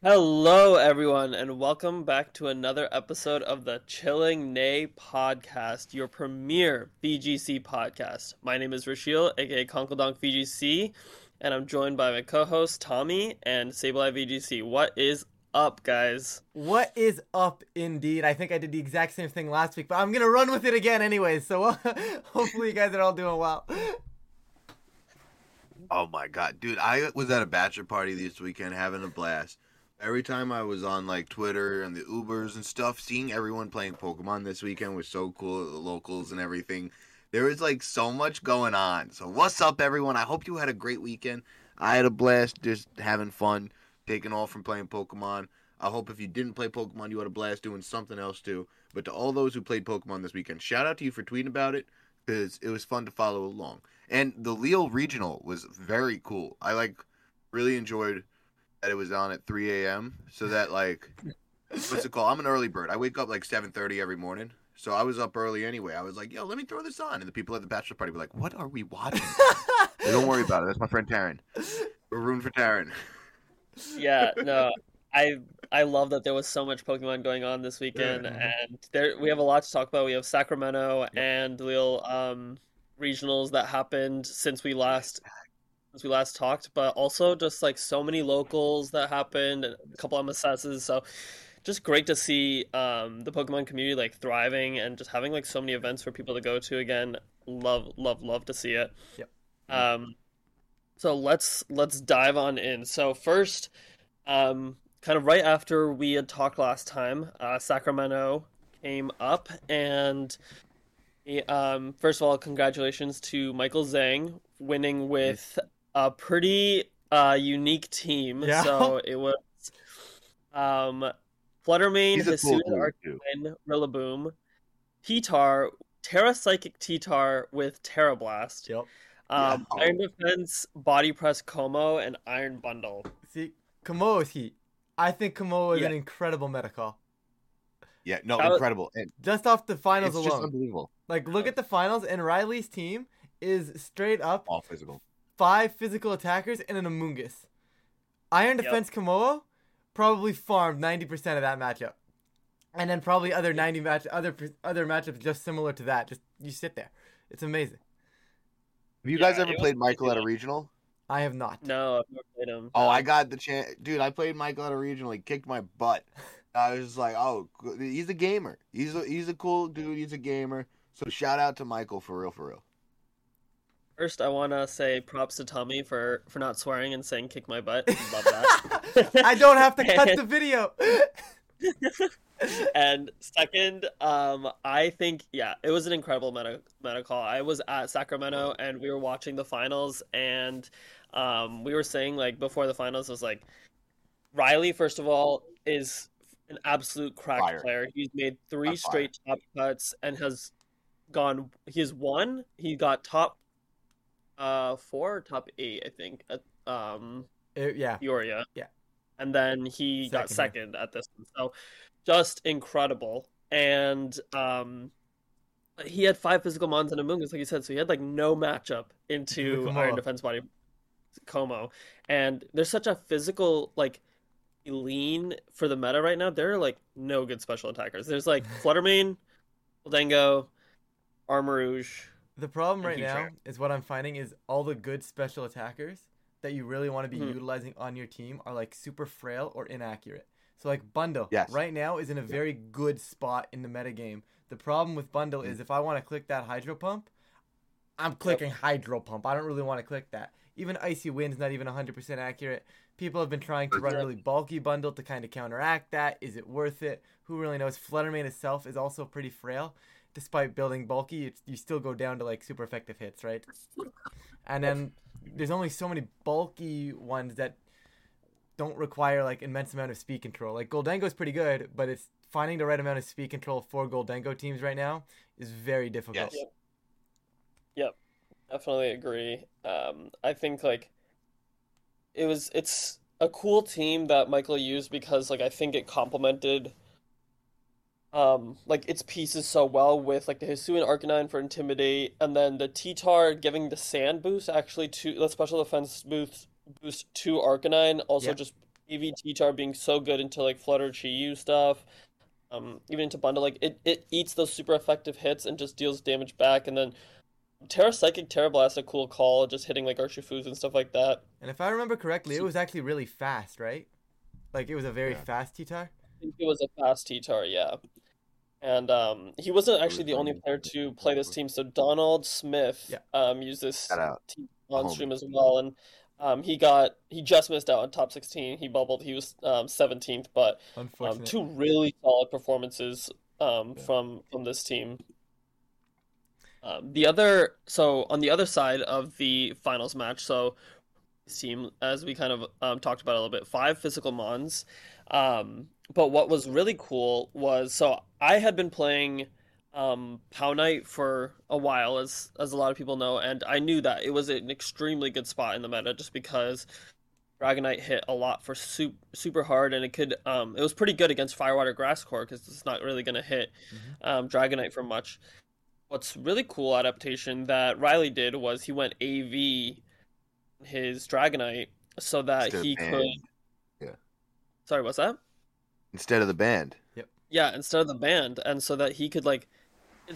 Hello, everyone, and welcome back to another episode of the Chilling Neigh podcast, your premier VGC podcast. My name is Rashil, aka Conkeldonk VGC, and I'm joined by my co-host Tommy and Sableye VGC. What is up, guys? What is up, indeed? I think I did the exact same thing last week, but I'm gonna run with it again anyways. So hopefully you guys are all doing well. Oh my god, dude! I was at a bachelor party this weekend, having a blast. Every time I was on like Twitter and the Ubers and stuff, seeing everyone playing Pokemon this weekend was so cool. The locals and everything. There was like so much going on. So what's up, everyone? I hope you had a great weekend. I had a blast, just having fun, taking off from playing Pokemon. I hope if you didn't play Pokemon, you had a blast doing something else too. But to all those who played Pokemon this weekend, shout out to you for tweeting about it because it was fun to follow along. And the Lille Regional was very cool. I like really enjoyed that it was on at 3 a.m. So that like, what's it called? I'm an early bird. I wake up like 7:30 every morning. So I was up early anyway. I was like, "Yo, let me throw this on," and the people at the bachelor party were like, "What are we watching?" hey, don't worry about it. That's my friend Taryn. We're rooting for Taryn. Yeah, no, I I love that there was so much Pokemon going on this weekend, Mhm. and there we have a lot to talk about. We have Sacramento and the Lille um regionals that happened since we last since we last talked, but also just like so many locals that happened, and a couple MSSs. So just great to see um the Pokemon community like thriving and just having like so many events for people to go to again. Love, love, love to see it. Yep. Um, so let's let's dive on in. So first, um, kind of right after we had talked last time, uh, Sacramento came up, and um, first of all, congratulations to Michael Zhang winning with a pretty uh, unique team. Yeah. So it was um, Flutter Mane, He's a cool Hisuian dude. Arcanine, Rillaboom, T-Tar, Tera Psychic T-Tar with Tera Blast. Yep. Um, Yeah. Iron Defense, Body Press Kommo-o, and Iron Bundle. See, Kommo-o is heat. I think Kommo-o is Yeah. an incredible meta call. Yeah, no, That incredible. And Just off the finals it's just alone. unbelievable. Like, look at the finals, and Riley's team is straight up All physical. Five physical attackers and an Amoonguss. Iron Yep. Defense Kommo-o probably farmed 90% of that matchup. And then probably other 90 match other other matchups just similar to that. Just you sit there. It's amazing. Have you Yeah, guys ever played Michael at a regional? I have not. No, I've never played him. Oh, I got the chance, dude. I played Michael at a regional. He kicked my butt. I was just like, oh, he's a gamer. He's a he's a cool dude. He's a gamer. So shout out to Michael for real, for real. First, I want to say props to Tommy for for not swearing and saying "kick my butt." Love that. I don't have to cut the video. and second, um, I think yeah, it was an incredible meta meta call. I was at Sacramento and we were watching the finals, and um, we were saying like before the finals was like Riley. First of all, is an absolute crack Fire. player. He's made three On fire. straight top cuts and has gone. He has won. He got top uh four, top eight, I think. At, um, It- yeah. Peoria. Yeah. And then he got Second, second at this one. So just incredible. And um he had five physical mons and a Mungus, like you said, so he had like no matchup into. Iron Defense Body Kommo-o. And there's such a physical like lean for the meta right now. There are like no good special attackers. There's like Flutter Mane, Dango, Armarouge. The problem right now is what I'm finding is all the good special attackers that you really want to be Mhm. utilizing on your team are like super frail or inaccurate. So like Bundle Yes. right now is in a very good spot in the metagame. The problem with Bundle Mm. is if I want to click that Hydro Pump, I'm clicking Hydro Pump. I don't really want to click that. Even Icy Wind's not even 100% accurate. People have been trying to run Yeah. really bulky Bundle to kind of counteract that. Is it worth it? Who really knows? Flutter Mane itself is also pretty frail. Despite building bulky, you still go down to like super effective hits, right? And then there's only so many bulky ones that don't require like immense amount of speed control. Like Gholdengo's pretty good, but it's finding the right amount of speed control for Gholdengo teams right now is very difficult. Yes. Yep. Definitely agree. Um, I think like it was it's a cool team that Michael used because like I think it complemented um like its pieces so well with like the Hisuian Arcanine for Intimidate and then the T-Tar giving the sand boost actually to the special defense boost boost to Arcanine also Yeah. just AV T-Tar being so good into like Flutter Chi Yu stuff, um, even into bundle, like it, it eats those super effective hits and just deals damage back. And then Tera Psychic, Tera Blast, a cool call, just hitting like Urshifus and stuff like that. And if I remember correctly, it was actually really fast, right? Like it was a very Yeah. fast T-Tar. I think it was a fast T-Tar, yeah. And um, he wasn't actually the only player to play this team. So Donald Smith Yeah. um, used this out. team on Homie. stream as well, and um, he got he just missed out on top 16. He bubbled. He was um, 17th, but um, two really solid performances um, Yeah. from from this team. Um, the other, so on the other side of the finals match, so this team, as we kind of um, talked about a little bit, five physical mons. Um, but what was really cool was, so I had been playing um, Pow Knight for a while, as as a lot of people know, and I knew that it was an extremely good spot in the meta, just because Dragonite hit a lot for super, super hard, and it could um, it was pretty good against Firewater Grass Core because it's not really going to hit Mhm. um, Dragonite for much. What's really cool adaptation that Riley did was he went AV his Dragonite so that of he could. Yeah. Sorry, what's that? Instead of the band. Yep. Yeah, instead of the band, and so that he could like,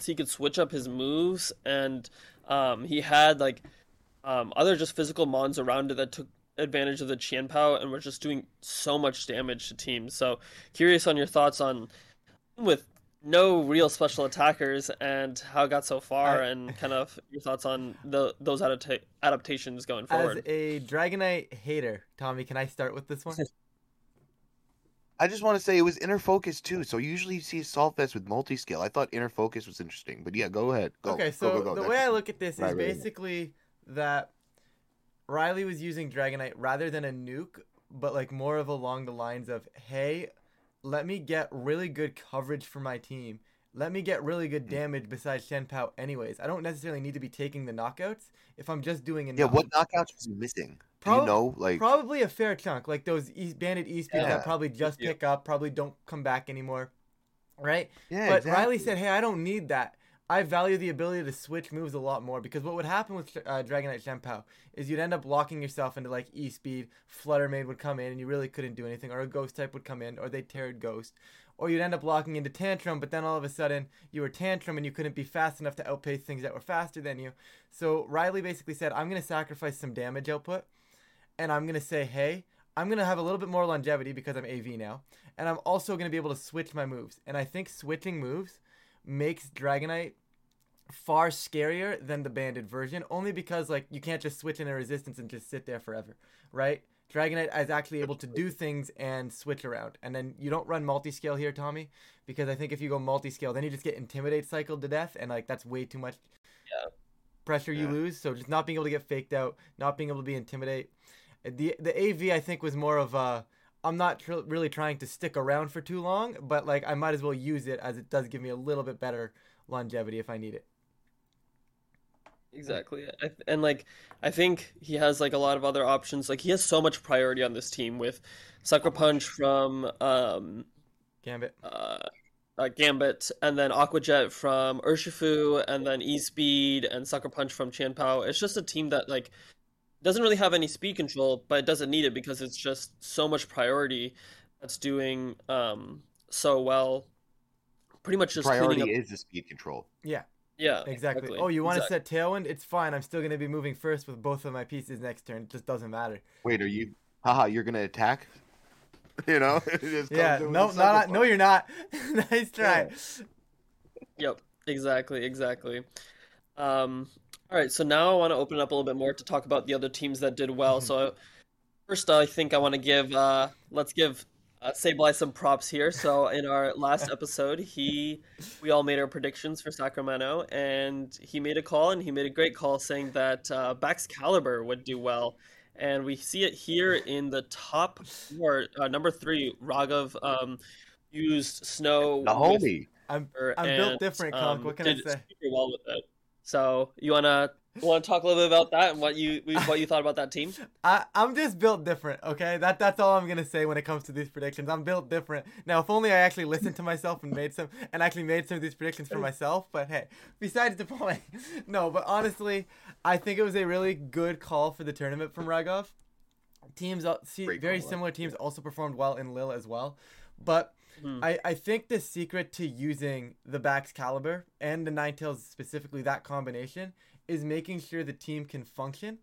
he could switch up his moves, and um, he had like um, other just physical mons around it that took advantage of the Chien-Pao and were just doing so much damage to teams. So curious on your thoughts on with no real special attackers and how it got so far, I- and kind of your thoughts on the those adapta- adaptations going forward. As a Dragonite hater, Tommy, can I start with this one? I just want to say it was inner focus too. So usually you see Saltfest with multi-scale. I thought inner focus was interesting, but yeah, go ahead. Go. okay, so go, go. the That's way I look at this is basically that Riley was using Dragonite rather than a nuke, but like more of along the lines of, hey, let me get really good coverage for my team. Let me get really good Mm. damage besides Chien-Pao anyways. I don't necessarily need to be taking the knockouts if I'm just doing enough. Yeah, what knockouts was he missing? Do Prob- you know? Like, Probably a fair chunk, like those East Bandit E speeds Yeah. that probably just Yeah. pick up, probably don't come back anymore, right? yeah, but exactly. Riley said, "Hey, I don't need that. I value the ability to switch moves a lot more because what would happen with uh, Dragonite Chien-Pao is you'd end up locking yourself into like E speed. Flutter Mane would come in and you really couldn't do anything, or a Ghost type would come in, or they teared Ghost, or you'd end up locking into Tantrum, but then all of a sudden you were Tantrum and you couldn't be fast enough to outpace things that were faster than you. So Riley basically said, "I'm gonna sacrifice some damage output." And I'm gonna say, hey, I'm gonna have a little bit more longevity because I'm AV now, and I'm also gonna be able to switch my moves. And I think switching moves makes Dragonite far scarier than the banded version, only because like you can't just switch in a resistance and just sit there forever, right? Dragonite is actually able to do things and switch around, and then you don't run multi-scale here, Tommy, because I think if you go multi-scale, then you just get intimidate cycled to death, and like that's way too much Yeah. pressure you lose. So just not being able to get faked out, not being able to be intimidate. The the AV I think was more of a I'm not tr- really trying to stick around for too long, but like I might as well use it as it does give me a little bit better longevity if I need it. Exactly. I, th- and like I think he has like a lot of other options. Like he has so much priority on this team with Sucker Punch from um Gambit. uh, uh Gambit and then Aqua Jet from Urshifu and then E Speed and Sucker Punch from Chien-Pao. It's just a team that like doesn't really have any speed control, but it doesn't need it because it's just so much priority that's doing um so well. Pretty much just priority up. is the speed control. Yeah, Yeah, exactly. Oh, you want to set Tailwind? It's fine. I'm still going to be moving first with both of my pieces next turn. It just doesn't matter. Wait, are you? Haha, you're gonna attack? You know? It just comes Yeah, in no, the not, no, you're not. nice try. Yep, exactly, exactly. Um, all right, so now I want to open it up a little bit more to talk about the other teams that did well. So first, I think I want to give uh, let's give uh, Sableye some props here. So in our last episode, he we all made our predictions for Sacramento, and he made a call, and he made a great call saying that uh, Baxcalibur would do well. And we see it here in the top four, uh, number three, Raghav um, used snow. The homie. I'm, I'm built and, different, Conk. um, What can I say? Super well with it. So you wanna want to talk a little bit about that and what you what you thought about that team? I, I'm just built different, okay? That that's all I'm gonna say when it comes to these predictions. I'm built different. Now, if only I actually listened to myself and made some and actually made some of these predictions for myself. But hey, besides the point, no. But honestly, I think it was a really good call for the tournament from Raghav. teams uh, al- see Great very similar teams also performed well in Lille as well. But Hmm. I, I think the secret to using the Baxcalibur and the Ninetales specifically that combination is making sure the team can function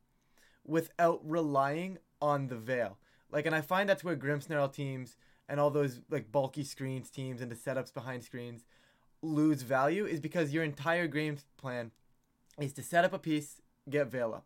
without relying on the veil. Like and I find that's where Grimmsnarl teams and all those like bulky screens teams and the setups behind screens lose value is because your entire game plan is to set up a piece, get veil up,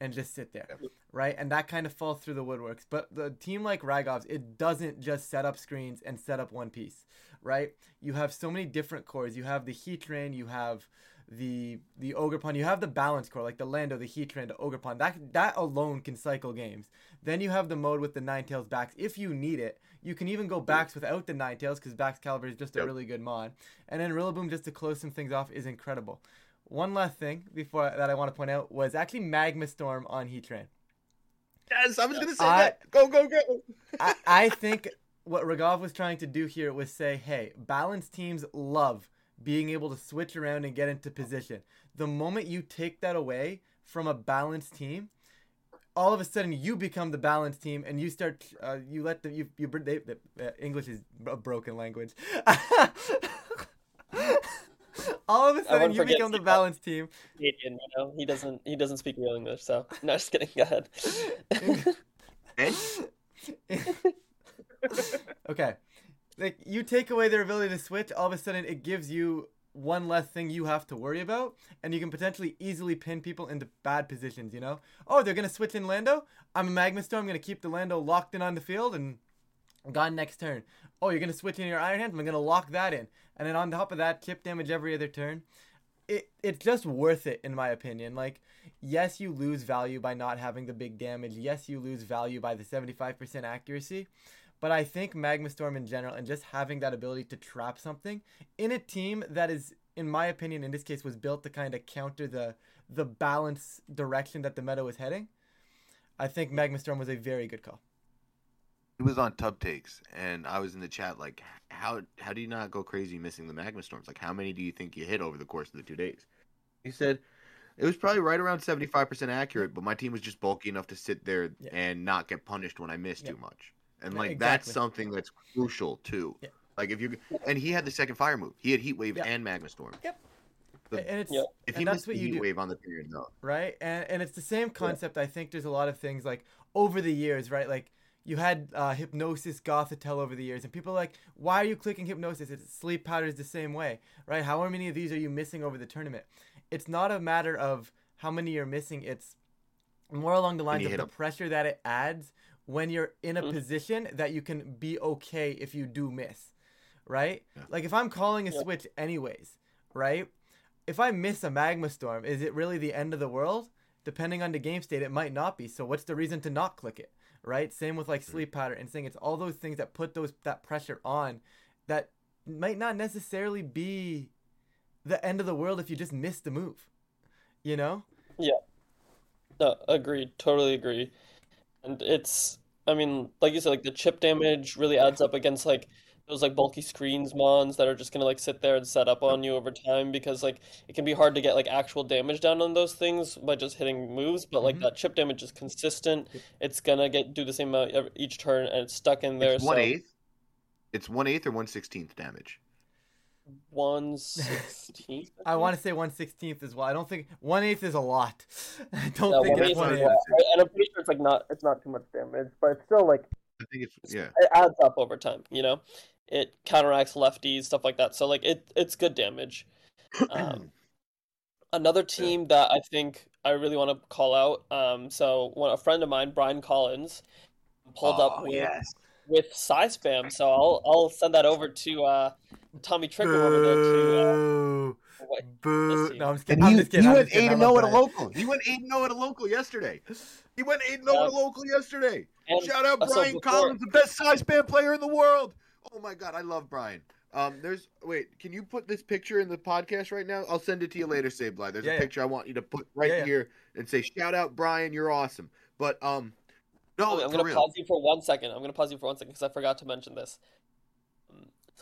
and just sit there, right? And that kind of falls through the woodworks. But the team like Raghav's, it doesn't just set up screens and set up one piece, right? You have so many different cores. You have the Heatran, you have the the Ogerpon, you have the balance core like the Lando, the Heatran, the Ogerpon. That that alone can cycle games. Then you have the mode with the Ninetales backs if you need it. You can even go backs without the Ninetales because Baxcalibur is just a Yep. really good mod. And then Rillaboom just to close some things off is incredible. One last thing before that I want to point out was actually Magma Storm on Heatran. Yes, I was gonna say I- that. Go, go, go. I, I think what Raghav was trying to do here was say, hey, balanced teams love being able to switch around and get into position. The moment you take that away from a balanced team, all of a sudden you become the balanced team and you start uh, you let the you you they, the, uh, English is a broken language. all of a sudden you become the balance team. Canadian, you know, he doesn't he doesn't speak real English, so no, just kidding. Go ahead. Okay. Like you take away their ability to switch, all of a sudden it gives you one less thing you have to worry about, and you can potentially easily pin people into bad positions, you know? Oh, they're gonna switch in Lando? I'm a Magma Storm, I'm gonna keep the Lando locked in on the field and gone next turn. Oh, you're gonna switch in your Iron Hands, I'm gonna lock that in. And then on top of that, chip damage every other turn. It it's just worth it in my opinion. Like, yes, you lose value by not having the big damage. Yes, you lose value by the 75% accuracy. But I think Magma Storm in general and just having that ability to trap something in a team that is, in my opinion, in this case, was built to kind of counter the the balance direction that the meta was heading. I think Magma Storm was a very good call. He was on Tub Takes, and I was in the chat like, how how do you not go crazy missing the magma storms? Like, how many do you think you hit over the course of the two days? He said it was probably right around seventy five percent accurate, but my team was just bulky enough to sit there Yeah. and not get punished when I missed Yeah. too much. And Yeah, like that's something that's crucial too. Yeah. Like if you and he had the second fire move. He had Heat Wave Yeah. and Magma Storm. Yep. The- and it's Yep. If he and that's missed what the you Heat do. Wave on the period though, right? And and it's the same concept. I think there's a lot of things like over the years, right? Like you had uh, hypnosis, Gothitelle over the years, and people are like, why are you clicking hypnosis? It's sleep powders the same way, right? How many of these are you missing over the tournament? It's not a matter of how many you're missing. It's more along the lines of the the 'em. pressure that it adds when you're in a Mhm. position that you can be okay if you do miss, right? Yeah. Like if I'm calling a Yeah. switch anyways, right? If I miss a magma storm, is it really the end of the world? Depending on the game state, it might not be. So what's the reason to not click it, right? Same with like mm-hmm. sleep powder and saying it's all those things that put those that pressure on that might not necessarily be the end of the world if you just miss the move. You know? Yeah. No, agreed. Totally agree. And it's, I mean, like you said, like the chip damage really adds up against like those like bulky screens mons that are just gonna like sit there and set up on you over time because like it can be hard to get like actual damage down on those things by just hitting moves, but like Mhm. that chip damage is consistent. It's gonna get do the same amount ev- each turn and it's stuck in there. it's one So eighth. It's one eighth or one sixteenth damage. one sixteenth. I want to say one sixteenth as well. I don't think one eighth is a lot. I don't Yeah, think one it's eighth one is eighth. a lot. and I'm pretty sure it's like not it's not too much damage, but it's still like I think it's yeah. it adds up over time, you know? It counteracts lefties, stuff like that. So like it it's good damage. Um, another team that I think I really want to call out, um, so one a friend of mine, Brian Collins, pulled up Oh, with yes. with Psy Spam. So I'll I'll send that over to uh, Tommy Trigger over there to uh, Boo. what- Boo. see. No, I'm just And kidding. I'm just kidding. he went just eight and zero at a local. He went eight and zero at a local yesterday. He went eight and zero Yeah. at a local yesterday. and Shout out Brian before- Collins, the best Psy Spam player in the world. Oh my god, I love Brian. Um, there's wait, can you put this picture in the podcast right now? I'll send it to you later, Sableye. There's Yeah, a yeah. picture I want you to put right Yeah, yeah. here and say, "Shout out Brian, you're awesome." But um, no, Okay, I'm gonna real. pause you for one second. I'm gonna pause you for one second because I forgot to mention this.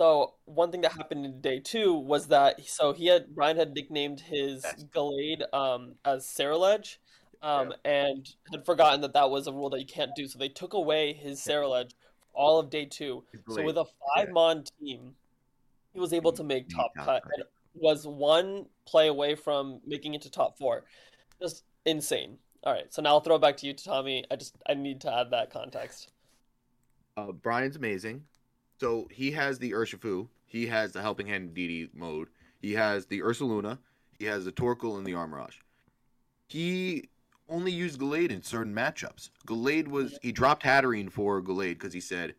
So one thing that happened in day two was that so he had Brian had nicknamed his. Gallade um as Saraledge. um, and had forgotten that that was a rule that you can't do. So they took away his Sarah Ledge all of day two. So with a five mon team, he was able to make top cut and was one play away from making it to top four. Just insane. All right, so now I'll throw it back to you, Tommy. I just I need to add that context. Uh, Brian's amazing. So he has the Urshifu, he has the Helping Hand DD mode, he has the Ursaluna, he has the Torkoal and the Armarouge. He only used Gallade in certain matchups. Gallade was he dropped Hatterene for Gallade because he said,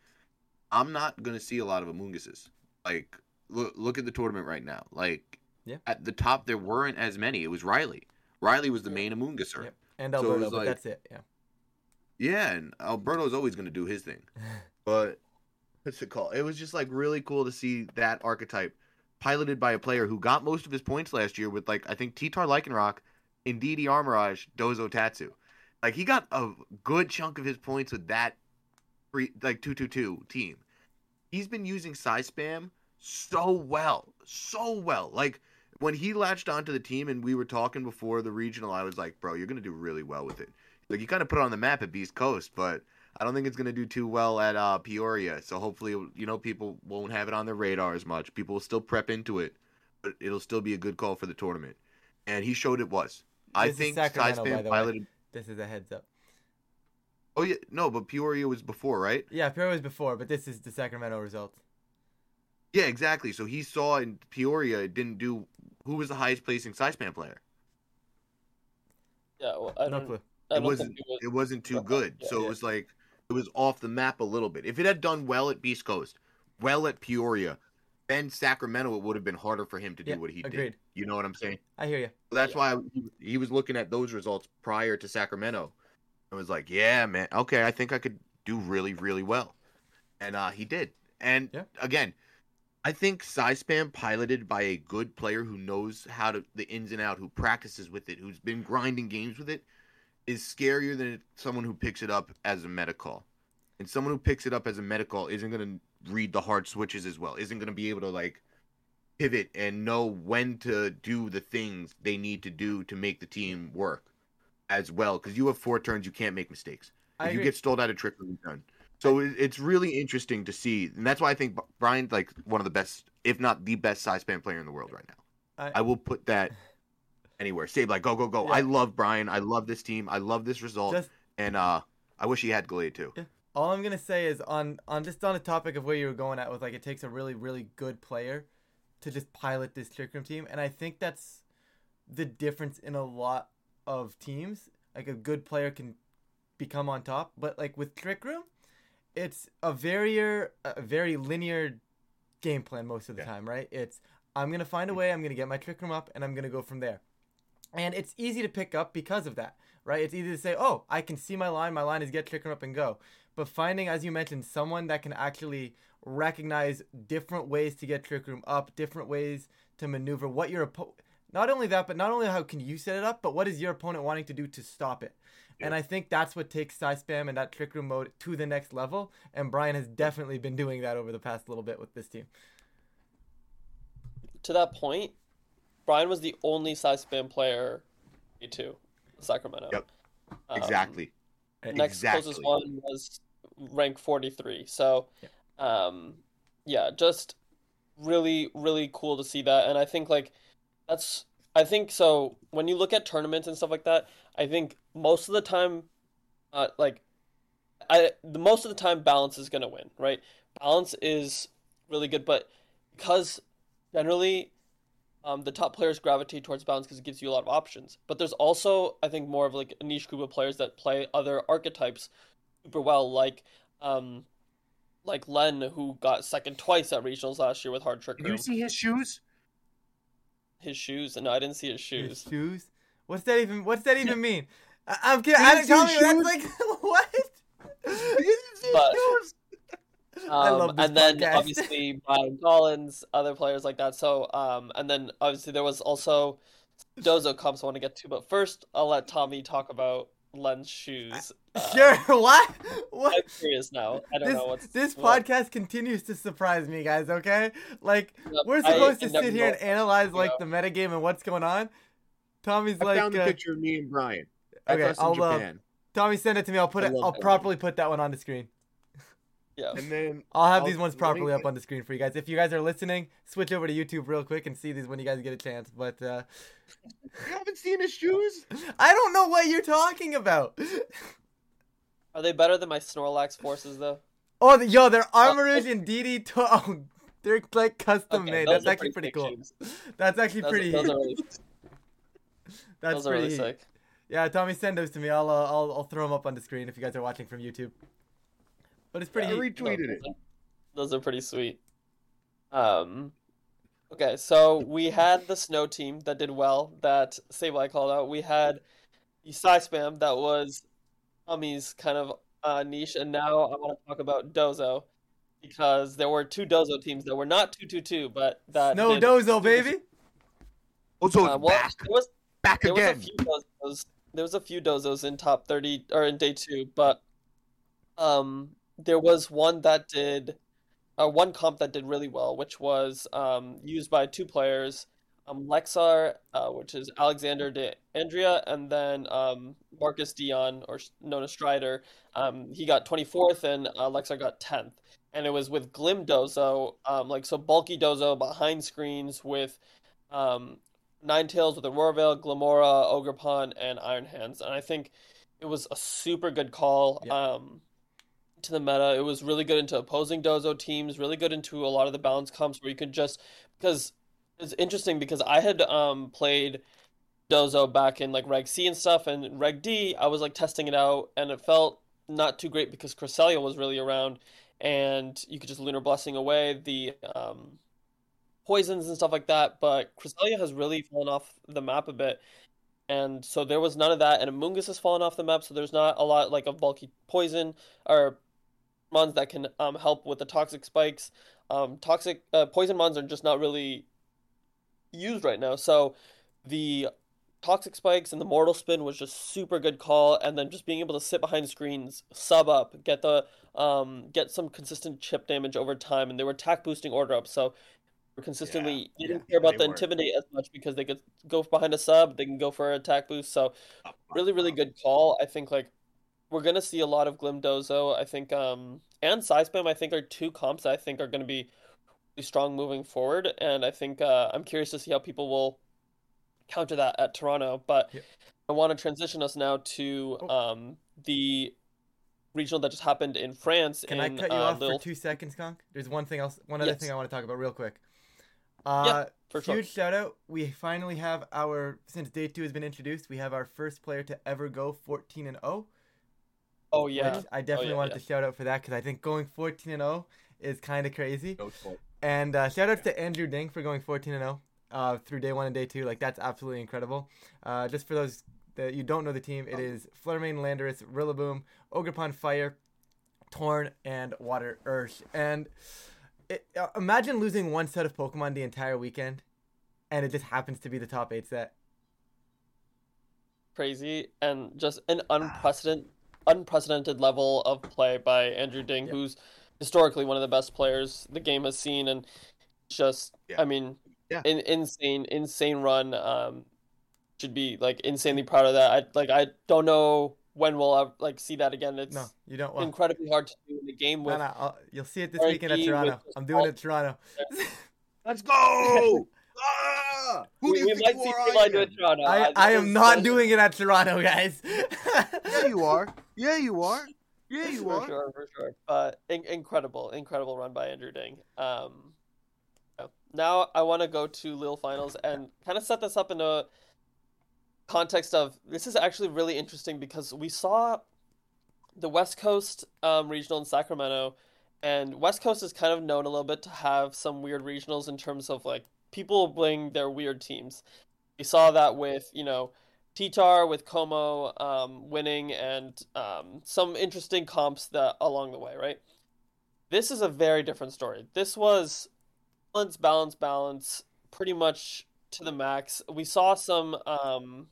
"I'm not gonna see a lot of Amoongusses. Like look look at the tournament right now. Like Yeah. at the top there weren't as many. It was Riley. Riley was the main Amoonguser. Yep. And So it Alberto, was but like- that's it. Yeah. Yeah, and Alberto's always gonna do his thing. But what's it called? It was just like really cool to see that archetype piloted by a player who got most of his points last year with like I think Titar Lycanroc, Indeedee Armarouge, Dozo Tatsu. Like he got a good chunk of his points with that free like two two two team. He's been using Psy Spam so well. So well. Like when he latched onto the team and we were talking before the regional, I was like, bro, you're gonna do really well with it. Like you kind of put it on the map at Beast Coast, but I don't think it's gonna do too well at uh, Peoria. So hopefully, you know, people won't have it on their radar as much. People will still prep into it, but it'll still be a good call for the tournament. And he showed it was. I This is think Sacramento, by Psy Spam the way. piloted. This is a heads up. Oh yeah, no, but Peoria was before, right? Yeah, Peoria was before, but this is the Sacramento results. Yeah, exactly. So he saw in Peoria it didn't do. Who was the highest placing Psy Spam player? Yeah, well, I don't. clue. I it don't wasn't think it was. it wasn't too good. yeah, so yeah. it was like it was off the map a little bit. If it had done well at Beast Coast, well at Peoria, then Sacramento it would have been harder for him to do Yeah, what he agreed. did. You know what I'm saying? I hear you. So that's Yeah. why he, he was looking at those results prior to Sacramento. and was like, "Yeah, man. Okay, I think I could do really really well." And uh he did. And Yeah. again, I think Spam piloted by a good player who knows how to the ins and out, who practices with it, who's been grinding games with it, is scarier than someone who picks it up as a meta call. And someone who picks it up as a meta call isn't going to read the hard switches as well. Isn't going to be able to like pivot and know when to do the things they need to do to make the team work as well. Because you have four turns, you can't make mistakes. If you get stalled out of trick, you're done. So it's really interesting to see, and that's why I think Brian's like one of the best, if not the best Psy Spam player in the world right now. I- I, will put that anywhere. Save like go go go. Yeah. I love Brian. I love this team. I love this result, Just and uh, I wish he had Gallade too. all I'm gonna say is on on just on the topic of where you were going at with like it takes a really really good player to just pilot this trick room team, and I think that's the difference in a lot of teams. Like a good player can become on top, but like with trick room, it's a very a very linear game plan most of the Yeah. time, right? It's I'm gonna find a way, I'm gonna get my trick room up, and I'm gonna go from there. And it's easy to pick up because of that, right? It's easy to say, oh, I can see my line, my line is get trick room up and go. But finding, as you mentioned, someone that can actually recognize different ways to get trick room up, different ways to maneuver, what your opponent. Not only that, but not only how can you set it up, but what is your opponent wanting to do to stop it? And I think that's what takes Psy Spam and that trick room mode to the next level. And Brian has definitely been doing that over the past little bit with this team. To that point, Brian was the only Psy Spam player A2 Sacramento. Yep. Um, exactly. next closest one was rank 43 so um yeah just really really cool to see that and i think like that's i think so when you look at tournaments and stuff like that i think most of the time uh like i the most of the time balance is going to win right balance is really good but because generally um, the top players gravitate towards balance because it gives you a lot of options. But there's also, I think, more of like a niche group of players that play other archetypes super well, like um, like Len, who got second twice at regionals last year with Hard Trick Did Room. you see his shoes? His shoes, and no, I didn't see his shoes. His shoes. shoes? What's that even? What's that even mean? I, I'm kidding. You I didn't didn't tell see me his that's like what? But- shoes? I Um, love this and then podcast. obviously Brian Collins, other players like that. So, um, and then obviously there was also Dozo comps I want to get to, but first I'll let Tommy talk about Len's shoes. Uh, Sure. What? What? I'm curious now. I don't this, know what's this what- podcast continues to surprise me, guys. Okay, like Yep, we're supposed I to never sit here and analyze like Yeah. the metagame and what's going on. Tommy's I like, found the uh, picture of me and Brian. Okay, That's us in I'll, uh, Japan. Tommy, send it to me. I'll put I it. I'll that. properly put that one on the screen. Yeah. and then I'll have I'll these ones properly it. up on the screen for you guys. If you guys are listening, switch over to YouTube real quick and see these when you guys get a chance. But uh, You haven't seen his shoes? I don't know what you're talking about. Are they better than my Snorlax forces though? Oh, the, yo, they're Armarouge and DD. To- oh, they're like custom Okay, made. That's actually pretty sick cool. shoes. That's actually Those, pretty. those are really, That's those are pretty. really sick. Yeah, Tommy, send those to me. I'll uh, I'll I'll throw them up on the screen if you guys are watching from YouTube. But it's pretty. I retweeted No, it. Those are pretty sweet. Um, okay, so we had the snow team that did well. That Sableye called out. We had the Psy Spam that was Tommy's kind of uh, niche, and now I want to talk about Dozo because there were two Dozo teams that were not two two two, but that no did dozo, baby. Oh, so it's Uh, well, back, there was back there was a again. few dozos. There was a few dozos in top thirty or in day two, but um, there was one that did, uh, one comp that did really well, which was um used by two players, um Lexar, uh, which is Alexander de Andrea, and then um Marcus Dion, or known as Strider. Um, he got twenty fourth, and uh, Lexar got tenth. And it was with Glim Dozo, um, like so bulky Dozo behind screens with um Tails with Aurora Veil, Glimmora, Ogerpon, and Iron Hands. And I think it was a super good call Yeah. To the meta. It was really good into opposing Dozo teams, really good into a lot of the balance comps where you could just because it's interesting because I had um, played Dozo back in like Reg C and stuff, and Reg D, I was like testing it out, and it felt not too great because Cresselia was really around, and you could just Lunar Blessing away the um, poisons and stuff like that. But Cresselia has really fallen off the map a bit, and so there was none of that. And Amoonguss has fallen off the map, so there's not a lot like of bulky poison or mons that can um, help with the toxic spikes. Um, toxic uh, poison mons are just not really used right now. So the toxic spikes and the mortal spin was just super good call, and then just being able to sit behind screens, sub up, get the um, get some consistent chip damage over time, and they were attack boosting order up. So we're consistently you didn't yeah, care about the were. intimidate as much because they could go behind a sub, they can go for an attack boost. So really really good call. I think like we're gonna see a lot of Glim Dozo. I think um and Psy I think are two comps that I think are gonna be really strong moving forward, and I think uh, I'm curious to see how people will counter that at Toronto. But Yep. I want to transition us now to Oh. um the regional that just happened in France. Can I cut you uh, off Lille, for two seconds, Conk? There's one thing else, one other Yes. thing I want to talk about real quick. Uh, for sure. huge shout out! We finally have our since day two has been introduced. We have our first player to ever go 14 and 0. Oh yeah, which I definitely yeah, wanted yeah. to shout out for that because I think going 14 and 0 is kind of crazy. Go for it. And uh, shout outs to Andrew Ding for going 14 and 0 uh, through day one and day two. Like that's absolutely incredible. Uh, just for those that you don't know the team, it is Flutter Mane, Landorus, Rillaboom, Ogerpon, Fire, Torn, and Water Ursh. And it, uh, imagine losing one set of Pokemon the entire weekend, and it just happens to be the top eight set. crazy and just an unprecedented unprecedented level of play by Andrew Ding, Yeah. who's historically one of the best players the game has seen, and just Yeah. I mean, Yeah. in, insane insane run. Um, should be like insanely proud of that. I like I don't know when we'll ever, like see that again. It's No, you don't want. incredibly hard to do in the game with. no, I'll, you'll see it this weekend at Toronto. I'm doing it at Toronto. Let's go! Who do you we think might you see are? Sableye I do am? Toronto. I, I- I am not this- doing it at Toronto, guys. Yeah, you are. Yeah, you are. Yeah, you for are. sure, for sure. But in- incredible, incredible run by Andrew Ding. Um, now I want to go to Lille Finals and kind of set this up in a context of this is actually really interesting because we saw the West Coast um, regional in Sacramento, and West Coast is kind of known a little bit to have some weird regionals in terms of like people bring their weird teams. We saw that with you know Titar with Kommo-o um, winning and um, some interesting comps that along the way, right? This is a very different story. This was balance, balance, balance, pretty much to the max. We saw some um,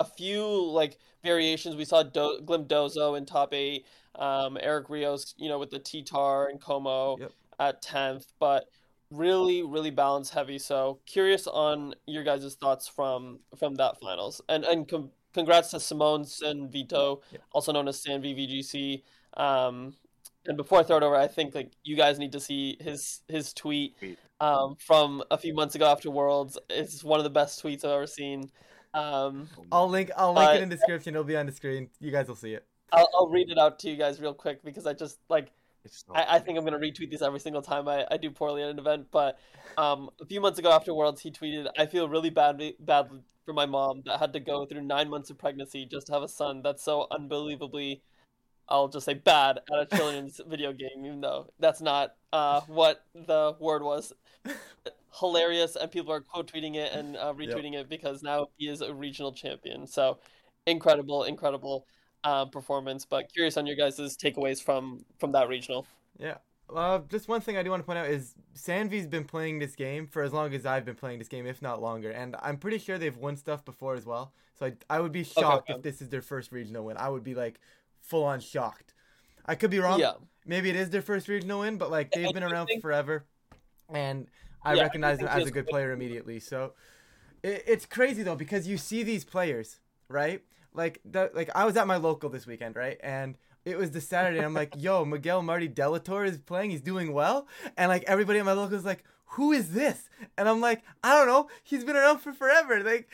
a few like variations. We saw Do- Glim Dozo in top eight, um, Eric Rios, you know, with the Titar and Kommo-o Yep. at tenth, but really really balance heavy so curious on your guys' thoughts from from that finals and and com- congrats to Simone Sanvito, Yeah. also known as San VVGC. Um, and before I throw it over, I think like you guys need to see his his tweet Tweet. um, from a few months ago after Worlds. It's one of the best tweets I've ever seen. Um, I'll link. I'll link it in the description. It'll be on the screen. You guys will see it. I'll, I'll read it out to you guys real quick because I just like It's so I, I think I'm gonna retweet these every single time I, I do poorly at an event. But um, a few months ago after Worlds, he tweeted, "I feel really badly bad for my mom that had to go through nine months of pregnancy just to have a son that's so unbelievably, I'll just say bad at a children's video game, even though that's not uh, what the word was. Hilarious, and people are quote tweeting it and uh, retweeting it because now he is a regional champion. So incredible, incredible uh, performance. But curious on your guys' takeaways from from that regional. Yeah. Uh, just one thing I do want to point out is Sanvi's been playing this game for as long as I've been playing this game, if not longer, and I'm pretty sure they've won stuff before as well. So I, I would be shocked okay. if this is their first regional win. I would be like full on shocked. I could be wrong. Yeah. Maybe it is their first regional win, but like they've been around think- forever, and I Yeah, I recognize them as a good player immediately. So it, it's crazy though because you see these players, right? Like the, like I was at my local this weekend, right? And it was the Saturday, and I'm like, "Yo, Miguel Martí de la Torre is playing. He's doing well." And like everybody at my local is like, "Who is this?" And I'm like, "I don't know. He's been around for forever." Like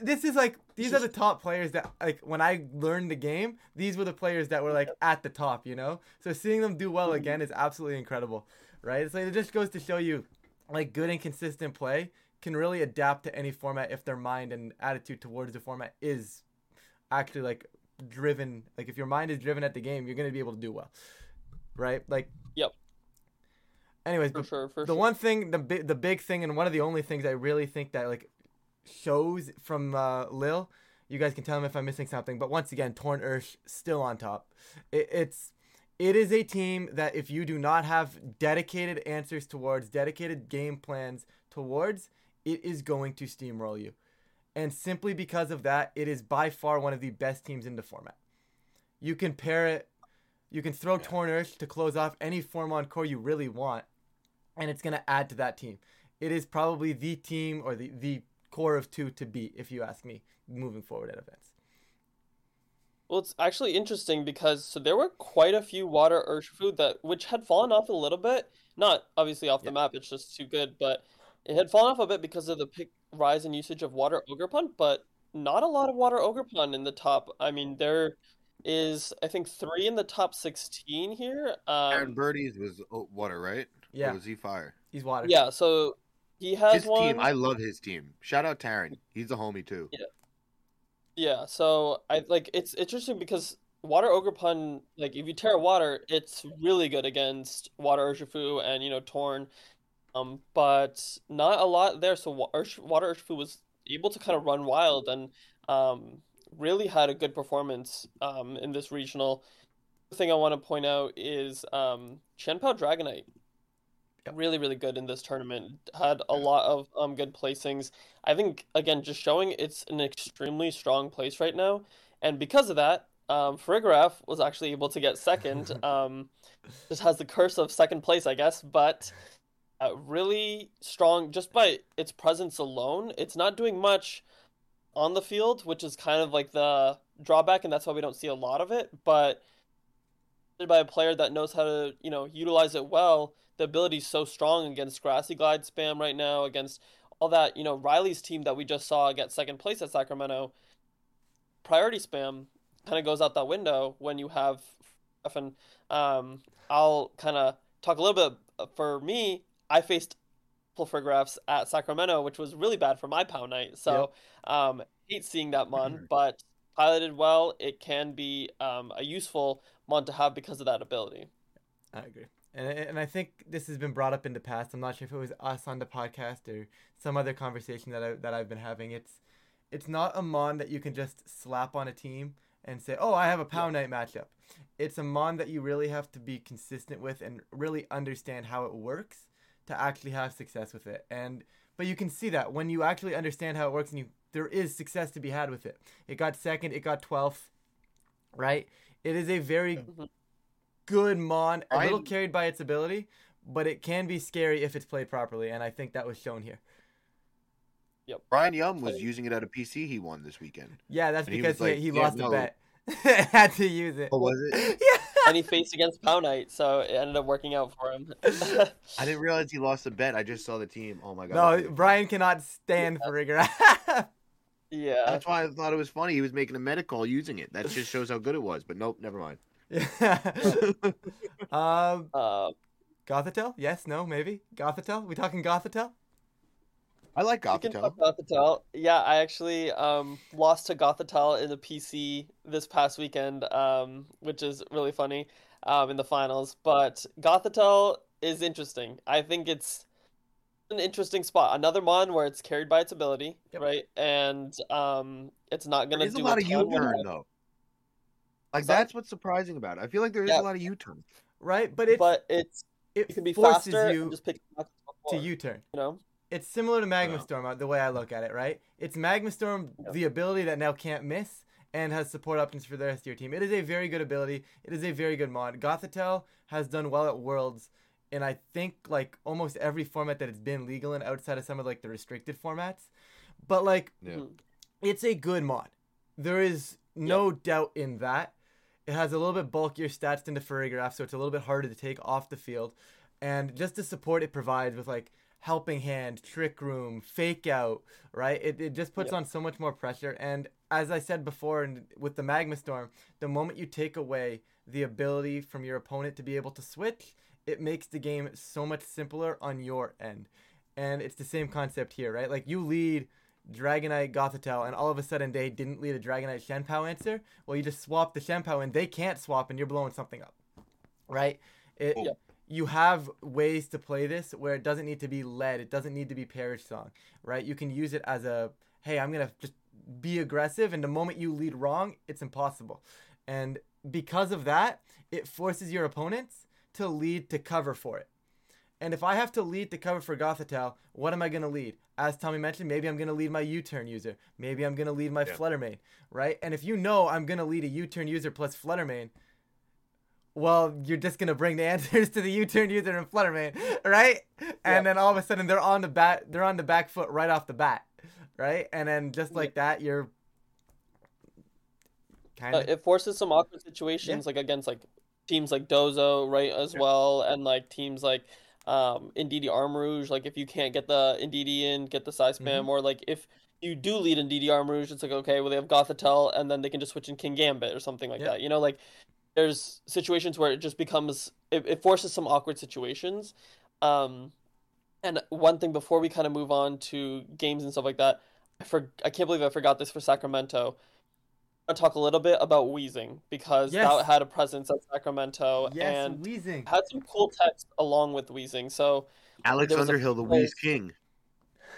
this is like these are the top players that like when I learned the game, these were the players that were like at the top, you know. So seeing them do well mm-hmm. again is absolutely incredible, right? It's like it just goes to show you, like good and consistent play can really adapt to any format if their mind and attitude towards the format is actually like driven. Like if your mind is driven at the game, you're gonna be able to do well, right? Like. Yep. Anyways, For sure, for the sure. one thing the big the big thing and one of the only things I really think that like shows from uh, Lille, you guys can tell me if I'm missing something. But once again, Torn Ursh still on top. It, it's it is a team that if you do not have dedicated answers towards, dedicated game plans towards, it is going to steamroll you. And simply because of that, it is by far one of the best teams in the format. You can pair it, you can throw Torn Ursh to close off any form on core you really want, and it's going to add to that team. It is probably the team or the, the core of two to beat, if you ask me, moving forward at events. Well, it's actually interesting because so there were quite a few water Urshifu that which had fallen off a little bit. Not obviously off the Yeah. map, it's just too good, but it had fallen off a bit because of the pick rise in usage of water Ogerpon, but not a lot of water Ogerpon in the top. I mean, there is I think three in the top 16 here. Aaron Um, Birdies was water, right? Yeah. Or was he fire? He's water. yeah, so he has His one. team, I love his team. Shout out Taryn. He's a homie too. Yeah, Yeah. so I like it's interesting because Water Ogerpon, like if you tear water, it's really good against Water Urshifu and you know Torn, um, but not a lot there. So Water Urshifu was able to kind of run wild and um, really had a good performance um, in this regional. The thing I want to point out is um, Chien-Pao Dragonite. Yep. Really, really good in this tournament. Had a lot of um good placings. I think again, just showing it's an extremely strong place right now, and because of that, um, Farigiraf was actually able to get second. Um, just has the curse of second place, I guess, but really strong just by its presence alone. It's not doing much on the field, which is kind of like the drawback, and that's why we don't see a lot of it. But by a player that knows how to, you know, utilize it well, the ability is so strong against Grassy Glide spam right now, against all that, you know, Riley's team that we just saw get second place at Sacramento. Priority spam kind of goes out that window when you have and um I'll kind of talk a little bit uh, for me, I faced Pulfragraphs at Sacramento, which was really bad for my POW night. So um hate seeing that mon, but piloted well, it can be um, a useful mon to have because of that ability. I agree. And, and I think this has been brought up in the past. I'm not sure if it was us on the podcast or some other conversation that I that I've been having. It's it's not a mon that you can just slap on a team and say, "Oh, I have a pound night matchup." It's a mon that you really have to be consistent with and really understand how it works to actually have success with it. And but you can see that when you actually understand how it works and you there is success to be had with it. It got second, it got 12th, right? It is a very Mhm. good mon, a little I'm- carried by its ability, but it can be scary if it's played properly, and I think that was shown here. Yep. Brian Young was using it at a PC he won this weekend. Yeah, that's And because was he, like, he yeah, lost no. a bet. Had to use it. Oh, was it? Yeah. And he faced against Pow Knight, so it ended up working out for him. I didn't realize he lost a bet. I just saw the team. Oh my god. No, Brian cannot stand for rigor. yeah. That's why I thought it was funny. He was making a meta call using it. That just shows how good it was. But nope, never mind. um, Uh, Gothitelle? Yes, no, maybe. Gothitelle? We talking Gothitelle? I like we can Gothitelle. talk Gothitelle. Yeah, I actually um, lost to Gothitelle in the PC this past weekend, um, which is really funny um, in the finals. But Gothitelle is interesting. I think it's an interesting spot. Another mon where it's carried by its ability, Yep. right? And um, it's not gonna There's a do lot of U-turn, though. Like What's that? that's what's surprising about it. I feel like there is Yeah. a lot of U-turn. Right? But it's, But it's it it can be forces faster you just pick up to U-turn. You know? It's similar to Magma Yeah. Storm, uh, the way I look at it, right? It's Magma Storm, Yeah. the ability that now can't miss and has support options for the rest of your team. It is a very good ability. It is a very good mod. Gothitelle has done well at Worlds and I think like almost every format that it's been legal in outside of some of like the restricted formats. But like Yeah. Mhm. it's a good mod. There is no doubt in that. It has a little bit bulkier stats than the Farigiraf, so it's a little bit harder to take off the field. And just the support it provides with like helping hand, trick room, fake out, right? It, it just puts Yeah. on so much more pressure. And as I said before, and with the Magma Storm, the moment you take away the ability from your opponent to be able to switch, it makes the game so much simpler on your end. And it's the same concept here, right? Like you lead Dragonite Gothitelle, and all of a sudden they didn't lead a Dragonite Chien-Pao answer. Well, you just swap the Chien-Pao, and they can't swap, and you're blowing something up, right? It, Yeah. You have ways to play this where it doesn't need to be led. It doesn't need to be Perish Song, right? You can use it as a, hey, I'm gonna just be aggressive, and the moment you lead wrong, it's impossible. And because of that, it forces your opponents to lead to cover for it. And if I have to lead to cover for Gothitelle, what am I going to lead? As Tommy mentioned, maybe I'm going to lead my U-turn user. Maybe I'm going to lead my Yeah. Flutter Mane, right? And if you know I'm going to lead a U-turn user plus Flutter Mane, well, you're just going to bring the answers to the U-turn user and Flutter Mane, right? And then all of a sudden they're on the bat, they're on the back foot right off the bat, right? And then just like that, you're kind Uh, of it forces some awkward situations, like against like teams like Dozo, right, as well, and like teams like um Indeedee Armarouge. Like if you can't get the Indeedee in, get the Psy spam, or like if you do lead Indeedee Armarouge, it's like okay, well they have Gothitelle, and then they can just switch in Kingambit or something like Yeah. that. You know, like there's situations where it just becomes it, it forces some awkward situations. Um, and one thing before we kind of move on to games and stuff like that, I for I can't believe I forgot this for Sacramento. I talk a little bit about Weezing because Yes. that had a presence at Sacramento yes, and Weezing. had some cool text along with Weezing. So, Alex There was a Underhill, the play- Wheeze King.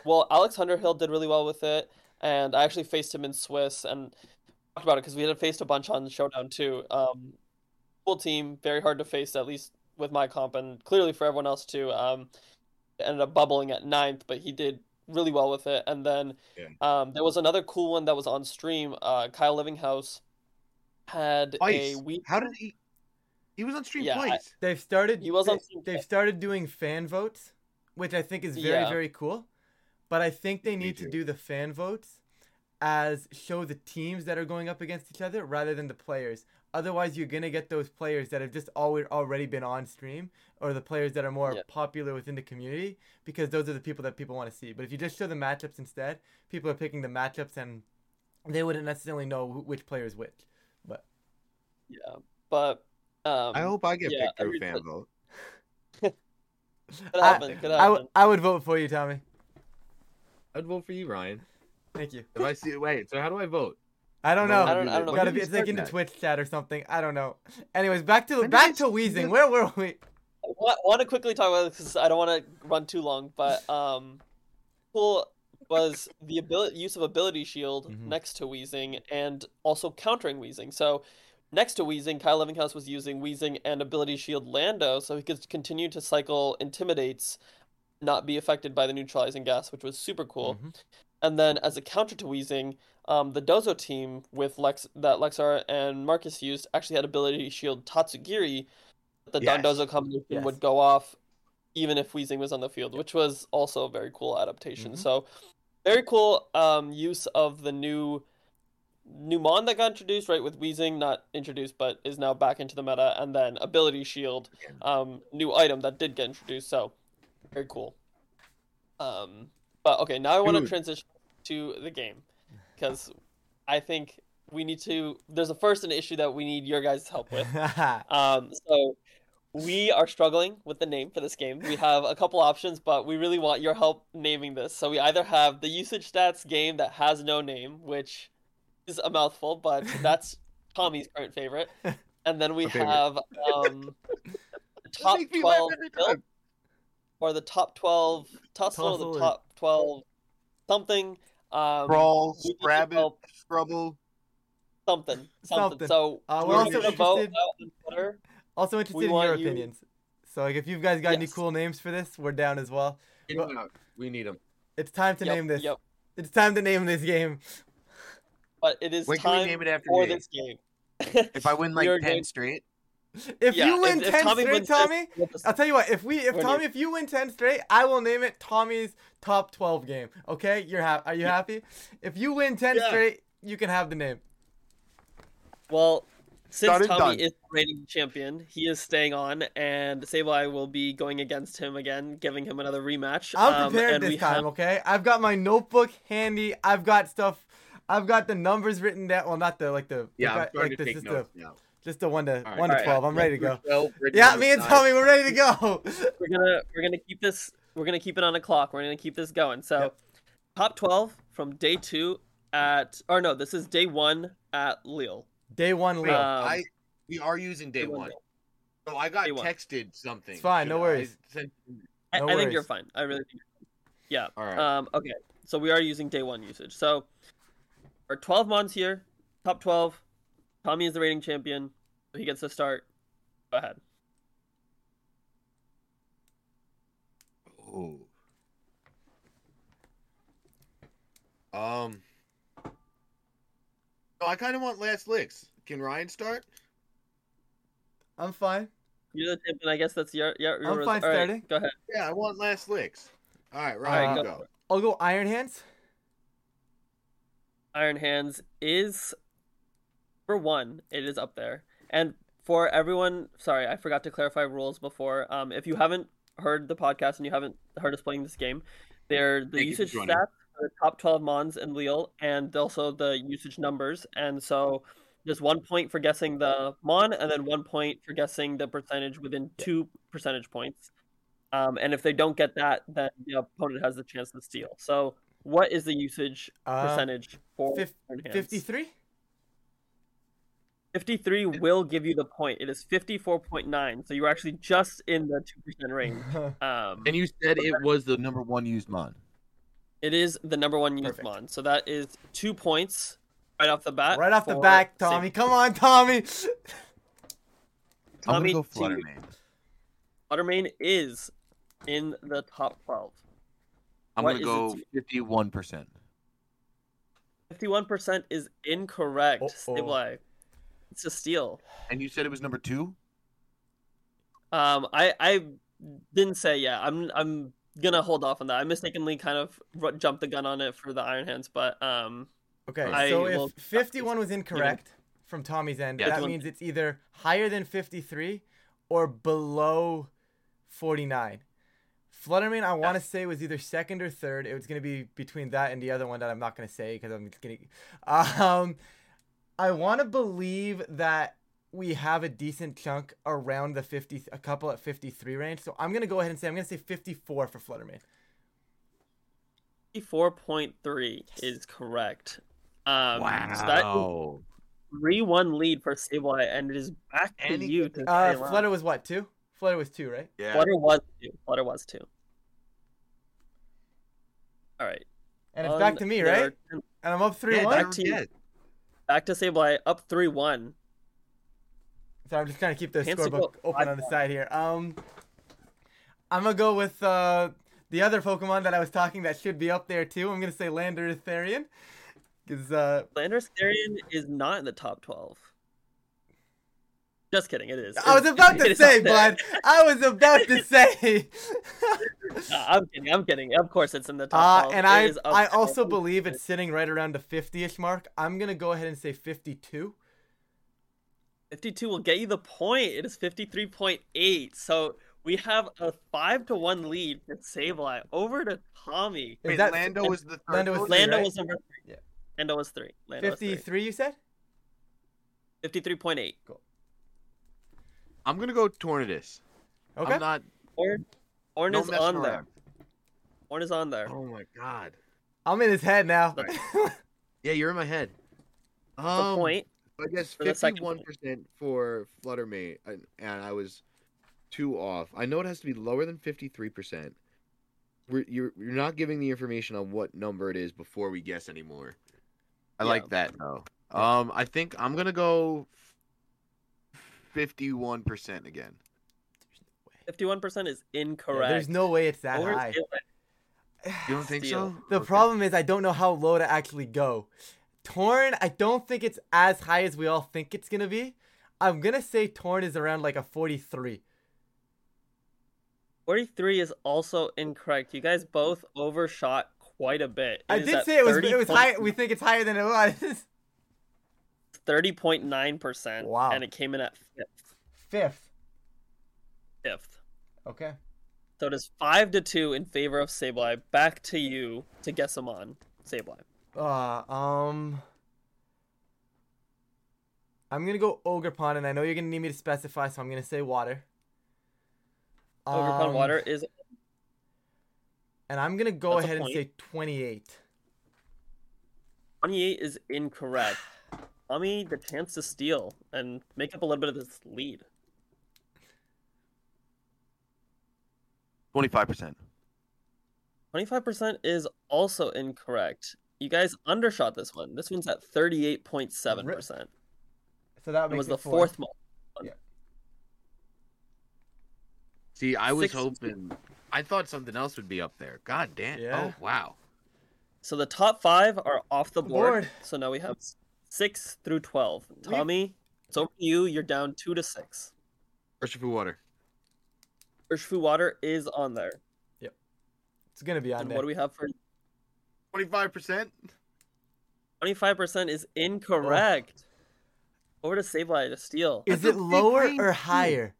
well, Alex Underhill did really well with it, and I actually faced him in Swiss and talked about it because we had faced a bunch on Showdown too. Um, cool team, very hard to face, at least with my comp, and clearly for everyone else too. Um, ended up bubbling at ninth, but he did really well with it. And then Yeah. um, there was another cool one that was on stream. Uh, Kyle Livinghouse had a Twice. week. How did he? He was on stream Yeah, I- They've started. He was on they- Steam They've Deck. started doing fan votes, which I think is very Yeah. very cool. But I think they need to do the fan votes as show the teams that are going up against each other rather than the players. Otherwise, you're gonna get those players that have just always already been on stream, or the players that are more Yeah. popular within the community, because those are the people that people want to see. But if you just show the matchups instead, people are picking the matchups, and they wouldn't necessarily know who- which player is which. But Yeah, but um, I hope I get yeah, picked through every- fan vote. could I- happen. could happen. w- I would vote for you, Tommy. I'd vote for you, Ryan. Thank you. If I see, wait. So how do I vote? I don't know. I don't- I don't know. Gotta be we it's like start into that? Twitch chat or something. I don't know. Anyways, back to When back to Weezing. Where were we? I want to quickly talk about this because I don't want to run too long, but um, cool was the ability use of ability shield Mhm. next to Weezing and also countering Weezing. So next to Weezing, Kyle Livinghouse was using Weezing and ability shield Lando, so he could continue to cycle intimidates, not be affected by the neutralizing gas, which was super cool. Mhm. And then as a counter to Weezing, um, the Dozo team with Lex that Lexar and Marcus used actually had ability shield Tatsugiri. The Yes. Don Dozo combination Yes. would go off even if Weezing was on the field, which was also a very cool adaptation. Mhm. So very cool um use of the new new mon that got introduced right with Weezing not introduced but is now back into the meta and then ability shield um new item that did get introduced so very cool um but okay now I want to transition to the game because I think we need to there's a first an issue that we need your guys' help with um, so we are struggling with the name for this game. We have a couple options, but we really want your help naming this. So we either have the usage stats game that has no name, which is a mouthful, but that's Tommy's current favorite. And then we have um, the top makes me laugh twelve build, or the top twelve tussle, or Tussle the top twelve something. Um, Brawl, we need Rabbit, help Scrubble. something, something. Something. So Uh, we're we're also interested- out on also interested We in your want you- opinions. So like if you guys got any cool names for this, we're down as well. Get 'em out. We need them. It's time to Yep, name this. Yep. It's time to name this game. But it is When can we time name it after for me? this game. If I win like are 10 straight, If Yeah, you win if, if ten Tommy straight, wins this, Tommy, I'll tell you what. If we, if Tommy, new. if you win ten straight, I will name it Tommy's top twelve game. Okay, you're happy? Are you happy? If you win ten Yeah. straight, you can have the name. well, since Done Tommy done. is reigning champion, he is staying on, and Sableye will be going against him again, giving him another rematch. I'm Um, prepared and this we time. have- Okay, I've got my notebook handy. I've got stuff. I've got the numbers written down. Well, not the like the yeah, the, I'm starting like to this, take just notes the now. Just the one to All right. one to Alright. twelve. I'm ready to go. Well, written Yeah, me and side. Tommy, we're ready to go. we're gonna we're gonna keep this we're gonna keep it on a clock. We're gonna keep this going. So, Yep. top twelve from day two at or no, this is day one at Lille. Day one, Wait, Leo. Um, I we are using day Day one one. So I got texted something. It's fine, no Should I worries. send- I, No I think you're fine. I really think. Yeah. All right. Um. Okay. So we are using day one usage. So our twelve mons here, top twelve. Tommy is the reigning champion. So he gets to start. Go ahead. Oh. Um. No, I kind of want last licks. Can Ryan start? I'm fine. You're the champion. I guess that's your. Yeah. I'm fine starting. Go ahead. Yeah, I want last licks. All right, Ryan, right, you go. go. I'll go Iron Hands. Iron Hands is for one, it is up there. And for everyone, sorry, I forgot to clarify rules before. Um, if you haven't heard the podcast and you haven't heard us playing this game, they're the Thank usage stats for the top 12 mons in Lille and also the usage numbers. And so there's one point for guessing the mon and then one point for guessing the percentage within two percentage points. Um, and if they don't get that, then the opponent has the chance to steal. So what is the usage Um, percentage for fif- 53. 53 will give you the point. It is 54.9. So you're actually just in the 2% range. Um, And you said it was the number one used mon. it is the number one used Perfect. mon. So that is two points right off the bat. right off the for back, Saber. Tommy. Come on, Tommy. I'm Tommy, gonna go to Flutter Mane. Fluttermane is in the top 12. I'm gonna go fifty-one percent. 51% is incorrect. Uh-oh. Sableye. It's a steal. And you said it was number two. Um, I I didn't say yeah. I'm I'm gonna hold off on that. I mistakenly kind of ru- jumped the gun on it for the Iron Hands, but um, Okay, I so will- if 51 was incorrect from Tommy's end, Yeah, that 51. means it's either higher than 53 or below 49. Flutter Mane, I want to say was either second or third. It was going to be between that and the other one that I'm not going to say because I'm just going to. Um, I want to believe that we have a decent chunk around the 50, a couple at 53 range. So I'm going to go ahead and say I'm going to say 54 for Flutter Mane. 54.3 is correct. Um, So that is three one lead for Sableye, and it is back to And you to Uh. Flutter was what two? Flutter was two, right? Yeah. Flutter was two. Flutter was two. All right. And it's On back to me, their- right? And I'm up three Yeah, one. back to you. Back to Sableye, up three one. So I'm just trying to keep the scorebook open on the side here. Um, I'm gonna go with uh the other Pokemon that I was talking that should be up there too. I'm gonna say Landorus because uh Landorus Therian is not in the top twelve. Just kidding, it is. I was about it to say, up bud. I was about to say. I'm kidding. I'm kidding. Of course, it's in the top. Uh, 12. and It I is I there. also believe it's sitting right around the 50ish mark. I'm gonna go ahead and say 52. 52 will get you the point. It is 53.8. So we have a five to one lead for Sableye over to Tommy. Is Wait, that Lando was the third. Lando was vote? three, Lando right? was number three. Yeah. Lando was three. Lando was three. 53? You said? 53.8. I'm gonna go Tornadus. Okay. I'm not. Orn, Orn is messing on there. around. Orn is on there. Oh my god. I'm in his head now. Yeah, you're in my head. The Um, point. I guess for the second fifty-one percent for Flutter Mane, and, and I was two off. I know it has to be lower than fifty-three percent. You're you're not giving the information on what number it is before we guess anymore. I Yeah. like that though. Um, I think I'm gonna go fifty-one percent again. 51% is Yeah, incorrect. There's no way it's that Over high. Sableye. You don't think Steal. so? The Okay. problem is I don't know how low to actually go. Torn, I don't think it's as high as we all think it's gonna be. I'm gonna say Torn is around like a 43. 43 is also incorrect. You guys both overshot quite a bit. It I did say it was 30 it was point- high. We think it's higher than it was. 30.9%. Wow. And it came in at fifth. Fifth. Fifth. Okay. So it is five to two in favor of Sableye. Back to you to guess them on Sableye. Uh, um. I'm gonna go Ogerpon, and I know you're gonna need me to specify, so I'm gonna say water. Ogerpon Um, Water is And I'm gonna go That's ahead and say 28. 28 is incorrect. Tommy, the chance to steal and make up a little bit of this lead. Twenty-five percent. 25% is also incorrect. You guys undershot this one. This one's at 38.7%. So that It makes was the it four. fourth one. See, I was Six- hoping. I thought something else would be up there. God damn. Yeah. Oh wow. So the top five are off the board. Board. So now we have s- six through 12. Tommy, it's over to you. You're down two to six. Urshifu water. Urshifu Water is on there. Yep. It's gonna be on And there. what do we have for Twenty-five percent. 25% is incorrect. Over to Sableye to steal. Is That's it lower or too. higher?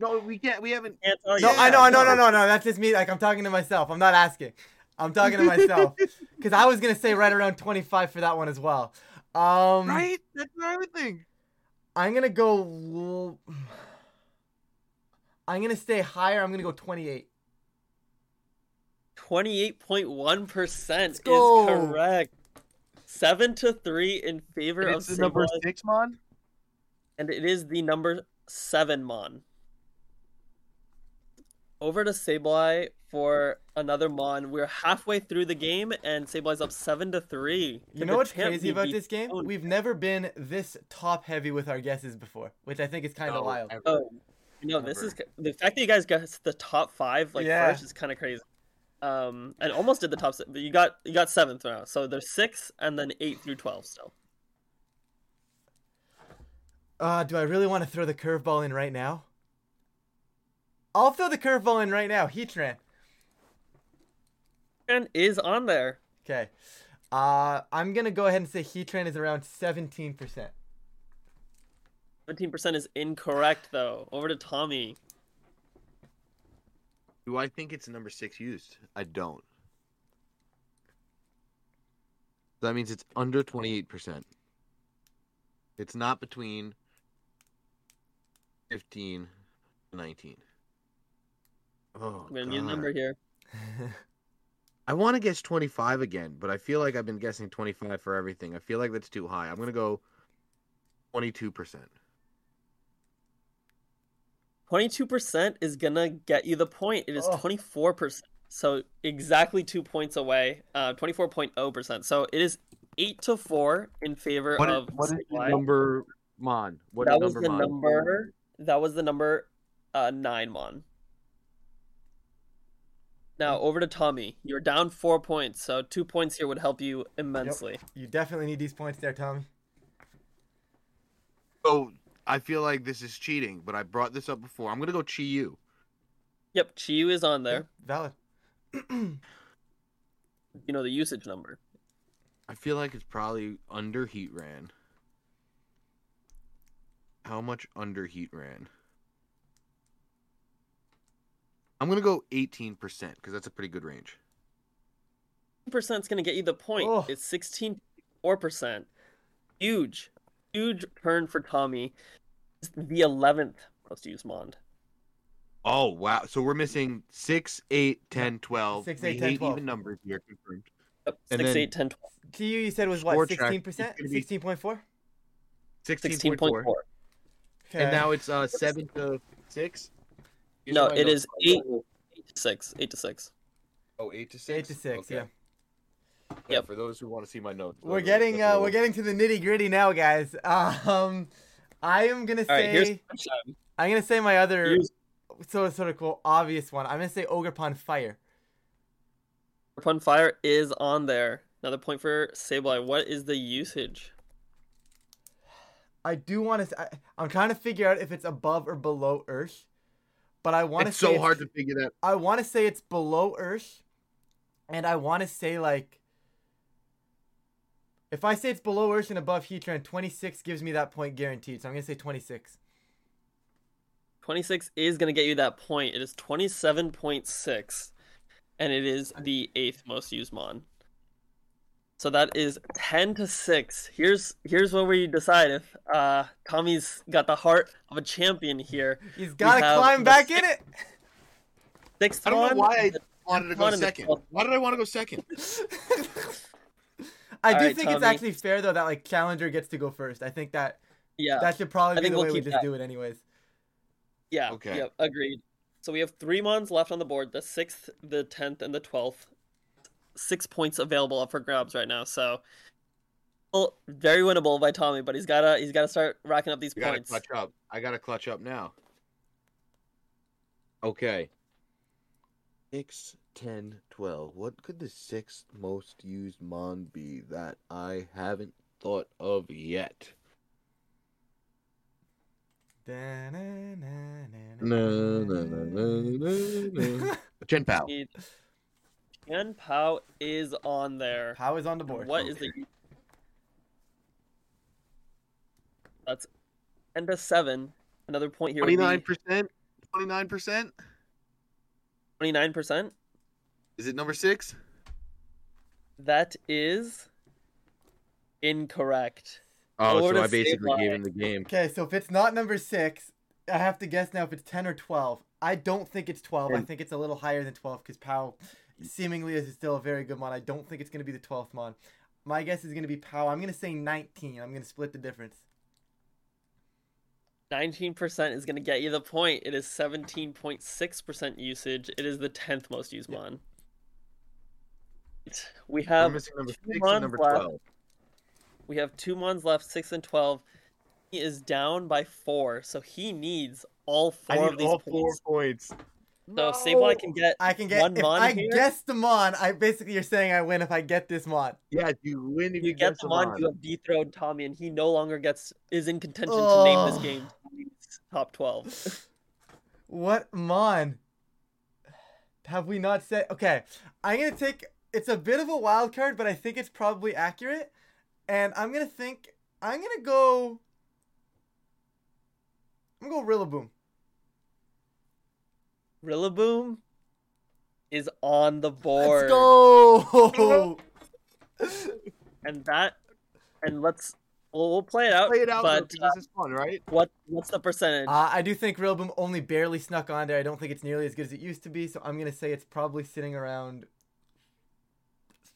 No, we can't. We haven't. Can't No, you. I know, I know, no, no. no, no. That's just me. Like I'm talking to myself. I'm not asking. I'm talking to myself because I was gonna say right around 25 for that one as well. Um, Right? That's what I would think. I'm gonna go. I'm gonna stay higher. I'm gonna go 28. 28.1% is correct. Seven to three in favor And of it's the number six, mon. and it is the number seven Mon. Over to Sableye for another Mon. We're halfway through the game, and Sableye's up seven to three. You know what's crazy about this game? down? We've never been this top heavy with our guesses before, which I think is kind of No, wild. ever. Oh, you know, this Ever. is the fact that you guys got the top five like Yeah. first is kind of crazy. Um, and almost did the top six, but you got you got seventh now. So there's six and then eight through twelve still. Uh, do I really want to throw the curveball in right now? I'll throw the curveball in right now. Heatran. And is on there. Okay. Uh, I'm gonna go ahead and say Heatran is around 17%. Seventeen percent is incorrect though. Over to Tommy. Do I think it's number six used? I don't. That means it's under twenty-eight percent. It's not between fifteen and nineteen. Oh, I'm gonna need a number here. I want to guess 25 again, but I feel like I've been guessing 25 for everything. I feel like that's too high. I'm going to go 22%. Twenty-two percent is gonna get you the point. It is Oh. twenty-four percent. So exactly two points away. Uh, twenty-four point oh percent. So it is eight to four in favor What is, of. what is the number, Mon? What that is was number, the Mon? number. That was the number uh, nine mon. Now over to Tommy. You're down four points, so two points here would help you immensely. you definitely need these points there, Tommy. So I feel like this is cheating, but I brought this up before. I'm going to go Chi Yu. Yep, Chiyu is on there. Valid. You know the usage number. I feel like it's probably under Heatran. How much under Heatran? I'm gonna go 18% because that's a pretty good range. percent is going to get you the point. Oh. It's sixteen four percent. Huge, huge turn for Tommy. It's the eleventh most used Mond. Oh wow! So we're missing 6, 8, 10, 12. Six, we eight, 10, hate 12. even numbers here confirmed. Yep, And six, then- eight, 10, 12. To you, you said was what? Sixteen percent. Sixteen point four. 16.4. 16.4. And now it's uh 7 to 6? No, it is eight, eight to six. Eight to six. Oh, 8 to 6? eight to six. Okay. Yeah. Yeah, Yep. for those who want to see my notes. We're getting uh, we're getting to the nitty gritty now, guys. Um, I am gonna All right, here's say I'm gonna say my other here's sort of sort of cool obvious one. I'm gonna say Ogerpon Fire. Pun Fire is on there. Another point for Sableye. What is the usage? I do want to. I'm trying to figure out if it's above or below Earth, but I want to It's say so hard to figure that. I want to say it's below Earth, and I want to say like. If I say it's below Earth and above Heatran, 26 gives me that point guaranteed. So I'm gonna say 26. 26 is going to get you that point. It is 27.6, and it is the eighth most used Mon. So that is 10 to 6. Here's here's where we decide if uh, Tommy's got the heart of a champion here. He's gotta climb back six- in it. Sixth I don't know why I wanted to go One in the second. Why did I want to go second? I do Alright, think it's actually fair though that like Challenger gets to go first. I think that Yeah, that should probably I be think the we'll way we keep just that. do it anyways. yeah, Okay. Yep, agreed. So we have three Mons left on the board: the sixth, the tenth, and the twelfth. Six points available up for grabs right now. So, well, very winnable by Tommy, but he's gotta he's gotta start racking up these I gotta points. clutch up. I gotta clutch up now. Okay. 6, 10, 12. What could the sixth most used Mon be that I haven't thought of yet? No, no, Chien-Pao is on there. Pao is on the board? What is the? That's and a seven. Another point here. 29%? 29%? Twenty-nine percent. Is it number six? That is incorrect. Oh, Florida so I State basically gave him the game. Okay, so if it's not number six, I have to guess now if it's ten or twelve. I don't think it's twelve. I think it's a little higher than twelve because Pao seemingly this is still a very good mon. I don't think it's gonna be the twelfth mon. My guess is gonna be Pao. I'm gonna say nineteen. I'm gonna split the difference. Nineteen percent is going to get you the point. It is seventeen point six percent usage. It is the tenth most used mon. We have number two six Mons left. 12. We have two mons left, six and twelve. He is down by four, so he needs all I four need of these all four points. Points. So I can get I can get one if mon I here. guess the mon. I basically you're saying I win if I get this mon. Yeah, you win if you you, get guess the them mon, you have dethroned Tommy, and he no longer gets is in contention to name this game top twelve. What mon? Have we not said? Okay, I'm gonna take. It's a bit of a wild card, but I think it's probably accurate. And I'm gonna think. I'm gonna go. I'm gonna go Rillaboom. Rillaboom is on the board. Let's go. and that and let's we'll, we'll play it out. Play it out, though, but 'cause uh, this is fun, right? what what's the percentage? uh, I do think Rillaboom only barely snuck on there. I don't think it's nearly as good as it used to be. So I'm gonna say it's probably sitting around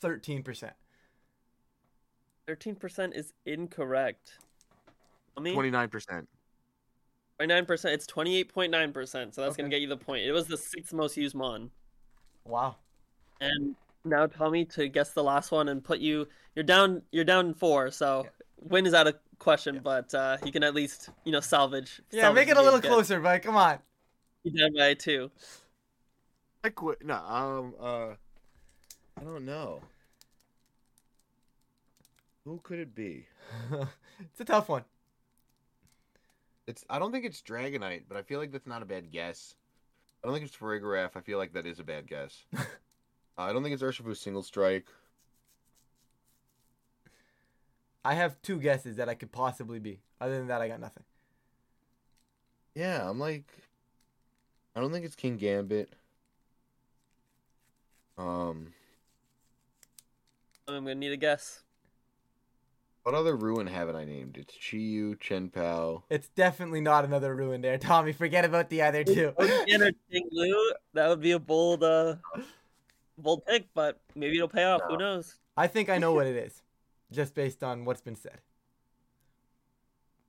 thirteen percent. Thirteen percent is incorrect. I mean, Twenty nine percent. Twenty-nine percent. It's twenty-eight point nine percent. So that's gonna get you the point. It was the sixth most used mon. Wow. And now Tommy to guess the last one and put you. You're down. You're down four. So win is out of question. But uh, he can at least you know salvage. Yeah, salvage make it a little closer, but come on. Be down by two. I quit. No, um, uh, I don't know. Who could it be? it's a tough one. It's. I don't think it's Dragonite, but I feel like that's not a bad guess. I don't think it's Farigiraf. I feel like that is a bad guess. uh, I don't think it's Urshifu single strike. I have two guesses that I could possibly be. Other than that, I got nothing. Yeah, I'm like, I don't think it's Kingambit. Um, I'm gonna need a guess. What other ruin haven't I named? It's Chiyu, Chien-Pao. It's definitely not another ruin there, Tommy. Forget about the other two. Again, Ting-Lu, that would be a bold, uh, bold pick, but maybe it'll pay off. Who knows? I think I know what it is, just based on what's been said.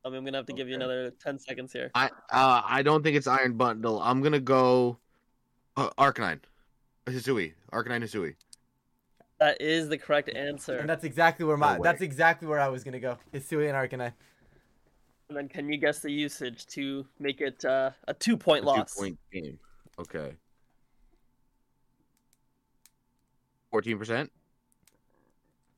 I mean, I'm gonna have to give you another ten seconds here. I uh, I don't think it's Iron Bundle. I'm gonna go uh, Arcanine. Hisui. Arcanine Hisui. That is the correct answer. And that's exactly where my No that's exactly where I was gonna go. Hisui and Arcanine. And then, can you guess the usage to make it uh, a two-point loss? Two point game. Okay. Fourteen percent.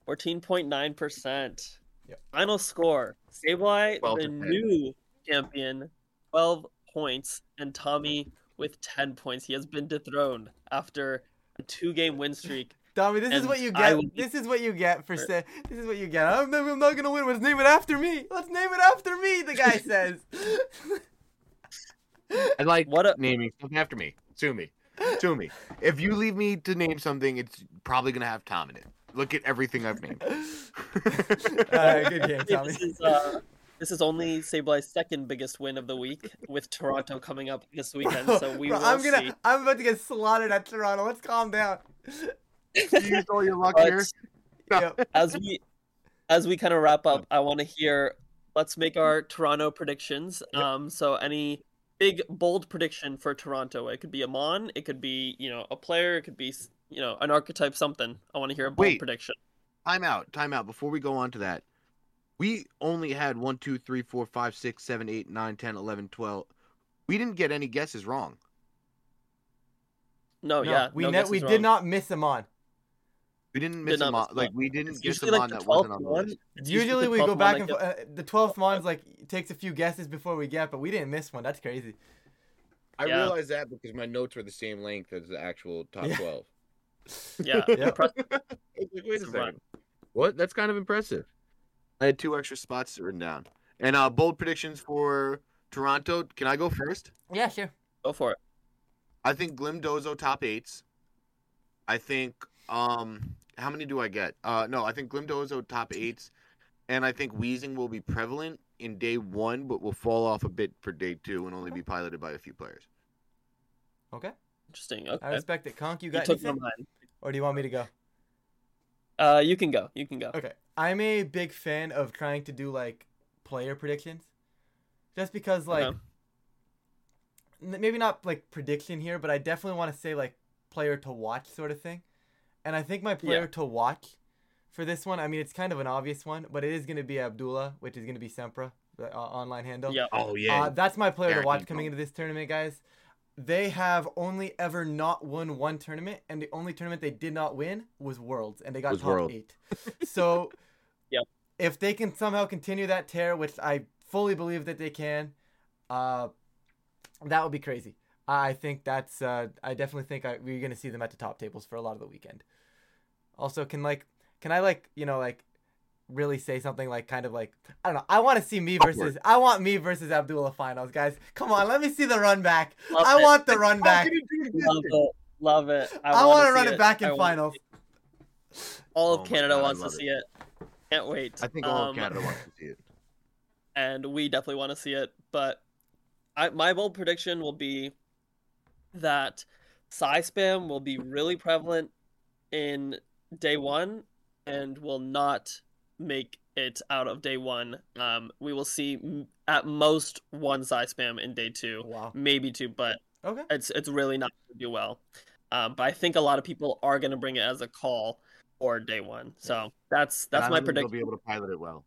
Fourteen point nine percent. Yep. Final score: Sableye, 12 the 10. new champion, twelve points, and Tommy with ten points. He has been dethroned after a two-game win streak. Tommy, this is what you get. will This is what you get for say. This is what you get. I'm, I'm not gonna win. Let's name it after me. Let's name it after me. The guy says. and like What up, naming stuff after me. Sue me. Sue me. If you leave me to name something, it's probably gonna have Tom in it. Look at everything I've named. Alright, good game, Tommy. This is uh, this is only Sableye's second biggest win of the week, with Toronto coming up this weekend. So we Bro, will I'm gonna. see. I'm about to get slaughtered at Toronto. Let's calm down. You used all your luck But here. Yep. as we as we kind of wrap up, I want to hear. Let's make our Toronto predictions. Yep. Um, so any big bold prediction for Toronto? It could be a Mon, it could be you know a player, it could be you know an archetype, something. I want to hear a bold Wait. prediction. Time out. Time out. Before we go on to that, we only had one, two, three, four, five, six, seven, eight, nine, ten, eleven, twelve. We didn't get any guesses wrong. No, No, yeah, we no ne- we guesses did not miss him on. We didn't miss not them on. Like we didn't It's get usually them like on that wasn't twelfth on the list. Usually we go back and that forth. Uh, the twelfth one's like takes a few guesses before we get, but we didn't miss one. That's crazy. I Yeah. realized that because my notes were the same length as the actual top Yeah. twelve. Yeah, Yeah. impressive. I was like, wait a It's a run. second. What? That's kind of impressive. I had two extra spots written down. And uh bold predictions for Toronto. Can I go first? Yeah, sure. Go for it. I think Glimdozo top eights. I think um how many do I get? Uh no, I think Glimdozo top eights. And I think Weezing will be prevalent in day one, but will fall off a bit for day two and only be piloted by a few players. Okay. Interesting. I Okay, respect it. Conk, you you got took my anything? Or do you want me to go? Uh, you can go. You can go. Okay. I'm a big fan of trying to do like player predictions. Just because like Okay. n- maybe not like prediction here, but I definitely want to say like player to watch sort of thing. And I think my player Yeah. to watch for this one, I mean it's kind of an obvious one, but it is going to be Abdullah, which is going to be Sempra, the uh, online handle. Yeah. Oh yeah. Uh, that's my player to watch coming into this tournament, guys. They have only ever not won one tournament, and the only tournament they did not win was Worlds, and they got Was top World. eight. So, yeah. if they can somehow continue that tear, which I fully believe that they can, uh, that would be crazy. I think that's. Uh, I definitely think I, we're gonna see them at the top tables for a lot of the weekend. Also, can like, can I like, you know, like, really say something like, kind of like, I don't know. I want to see me Upward. versus. I want me versus Abdullah finals, guys. Come on, let me see the run back. Love I it. want the run back. Love it. Love it. I, wanna want to run it back I in finals. All of Oh Canada God, wants to love it. see it. Can't wait. I think all Um, of Canada wants to see it. and we definitely want to see it. But I, my bold prediction will be that Psy spam will be really prevalent in day one and will not make it out of day one. Um, we will see at most one Psy spam in day two, Wow. maybe two, but Okay. it's it's really not going to do well. Um, but I think a lot of people are going to bring it as a call or day one. So that's that's my think they'll prediction. be able to pilot it well.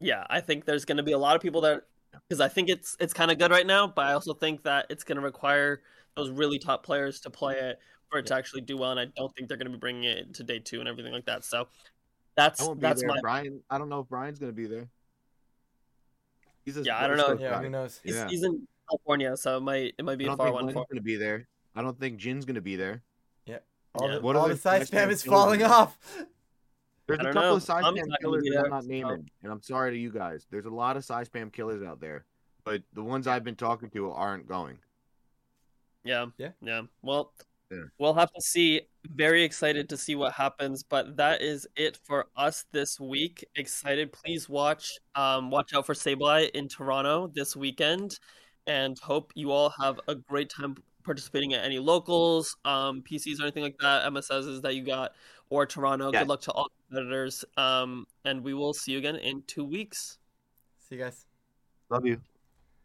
Yeah, I think there's going to be a lot of people that because I think it's it's kind of good right now, but I also think that it's going to require those really top players to play it for it to actually do well, and I don't think they're going to be bringing it to day two and everything like that. So that's I that's there. my Brian. I don't know if Brian's gonna be there. He's a Yeah, I don't know. Yeah, guy. who knows? he's, Yeah. he's in California, so it might it might be a don't far think one Glenn's for. gonna be there. I don't think Jin's gonna be there. All Yeah. the, What all the the side side spam is falling killers? off. There's a couple know. of side I'm spam killers that I'm not so- naming, and I'm sorry to you guys. There's a lot of side spam killers out there, but the ones I've been talking to aren't going. Yeah. Yeah. Yeah. Well, Yeah. we'll have to see. Very excited to see what happens, but that is it for us this week. Excited. Please watch um watch out for Sableye in Toronto this weekend and hope you all have a great time participating at any locals, um PCs or anything like that, MSSs that you got or Toronto. Yeah. Good luck to all competitors. Um and we will see you again in 2 weeks. See you guys. Love you.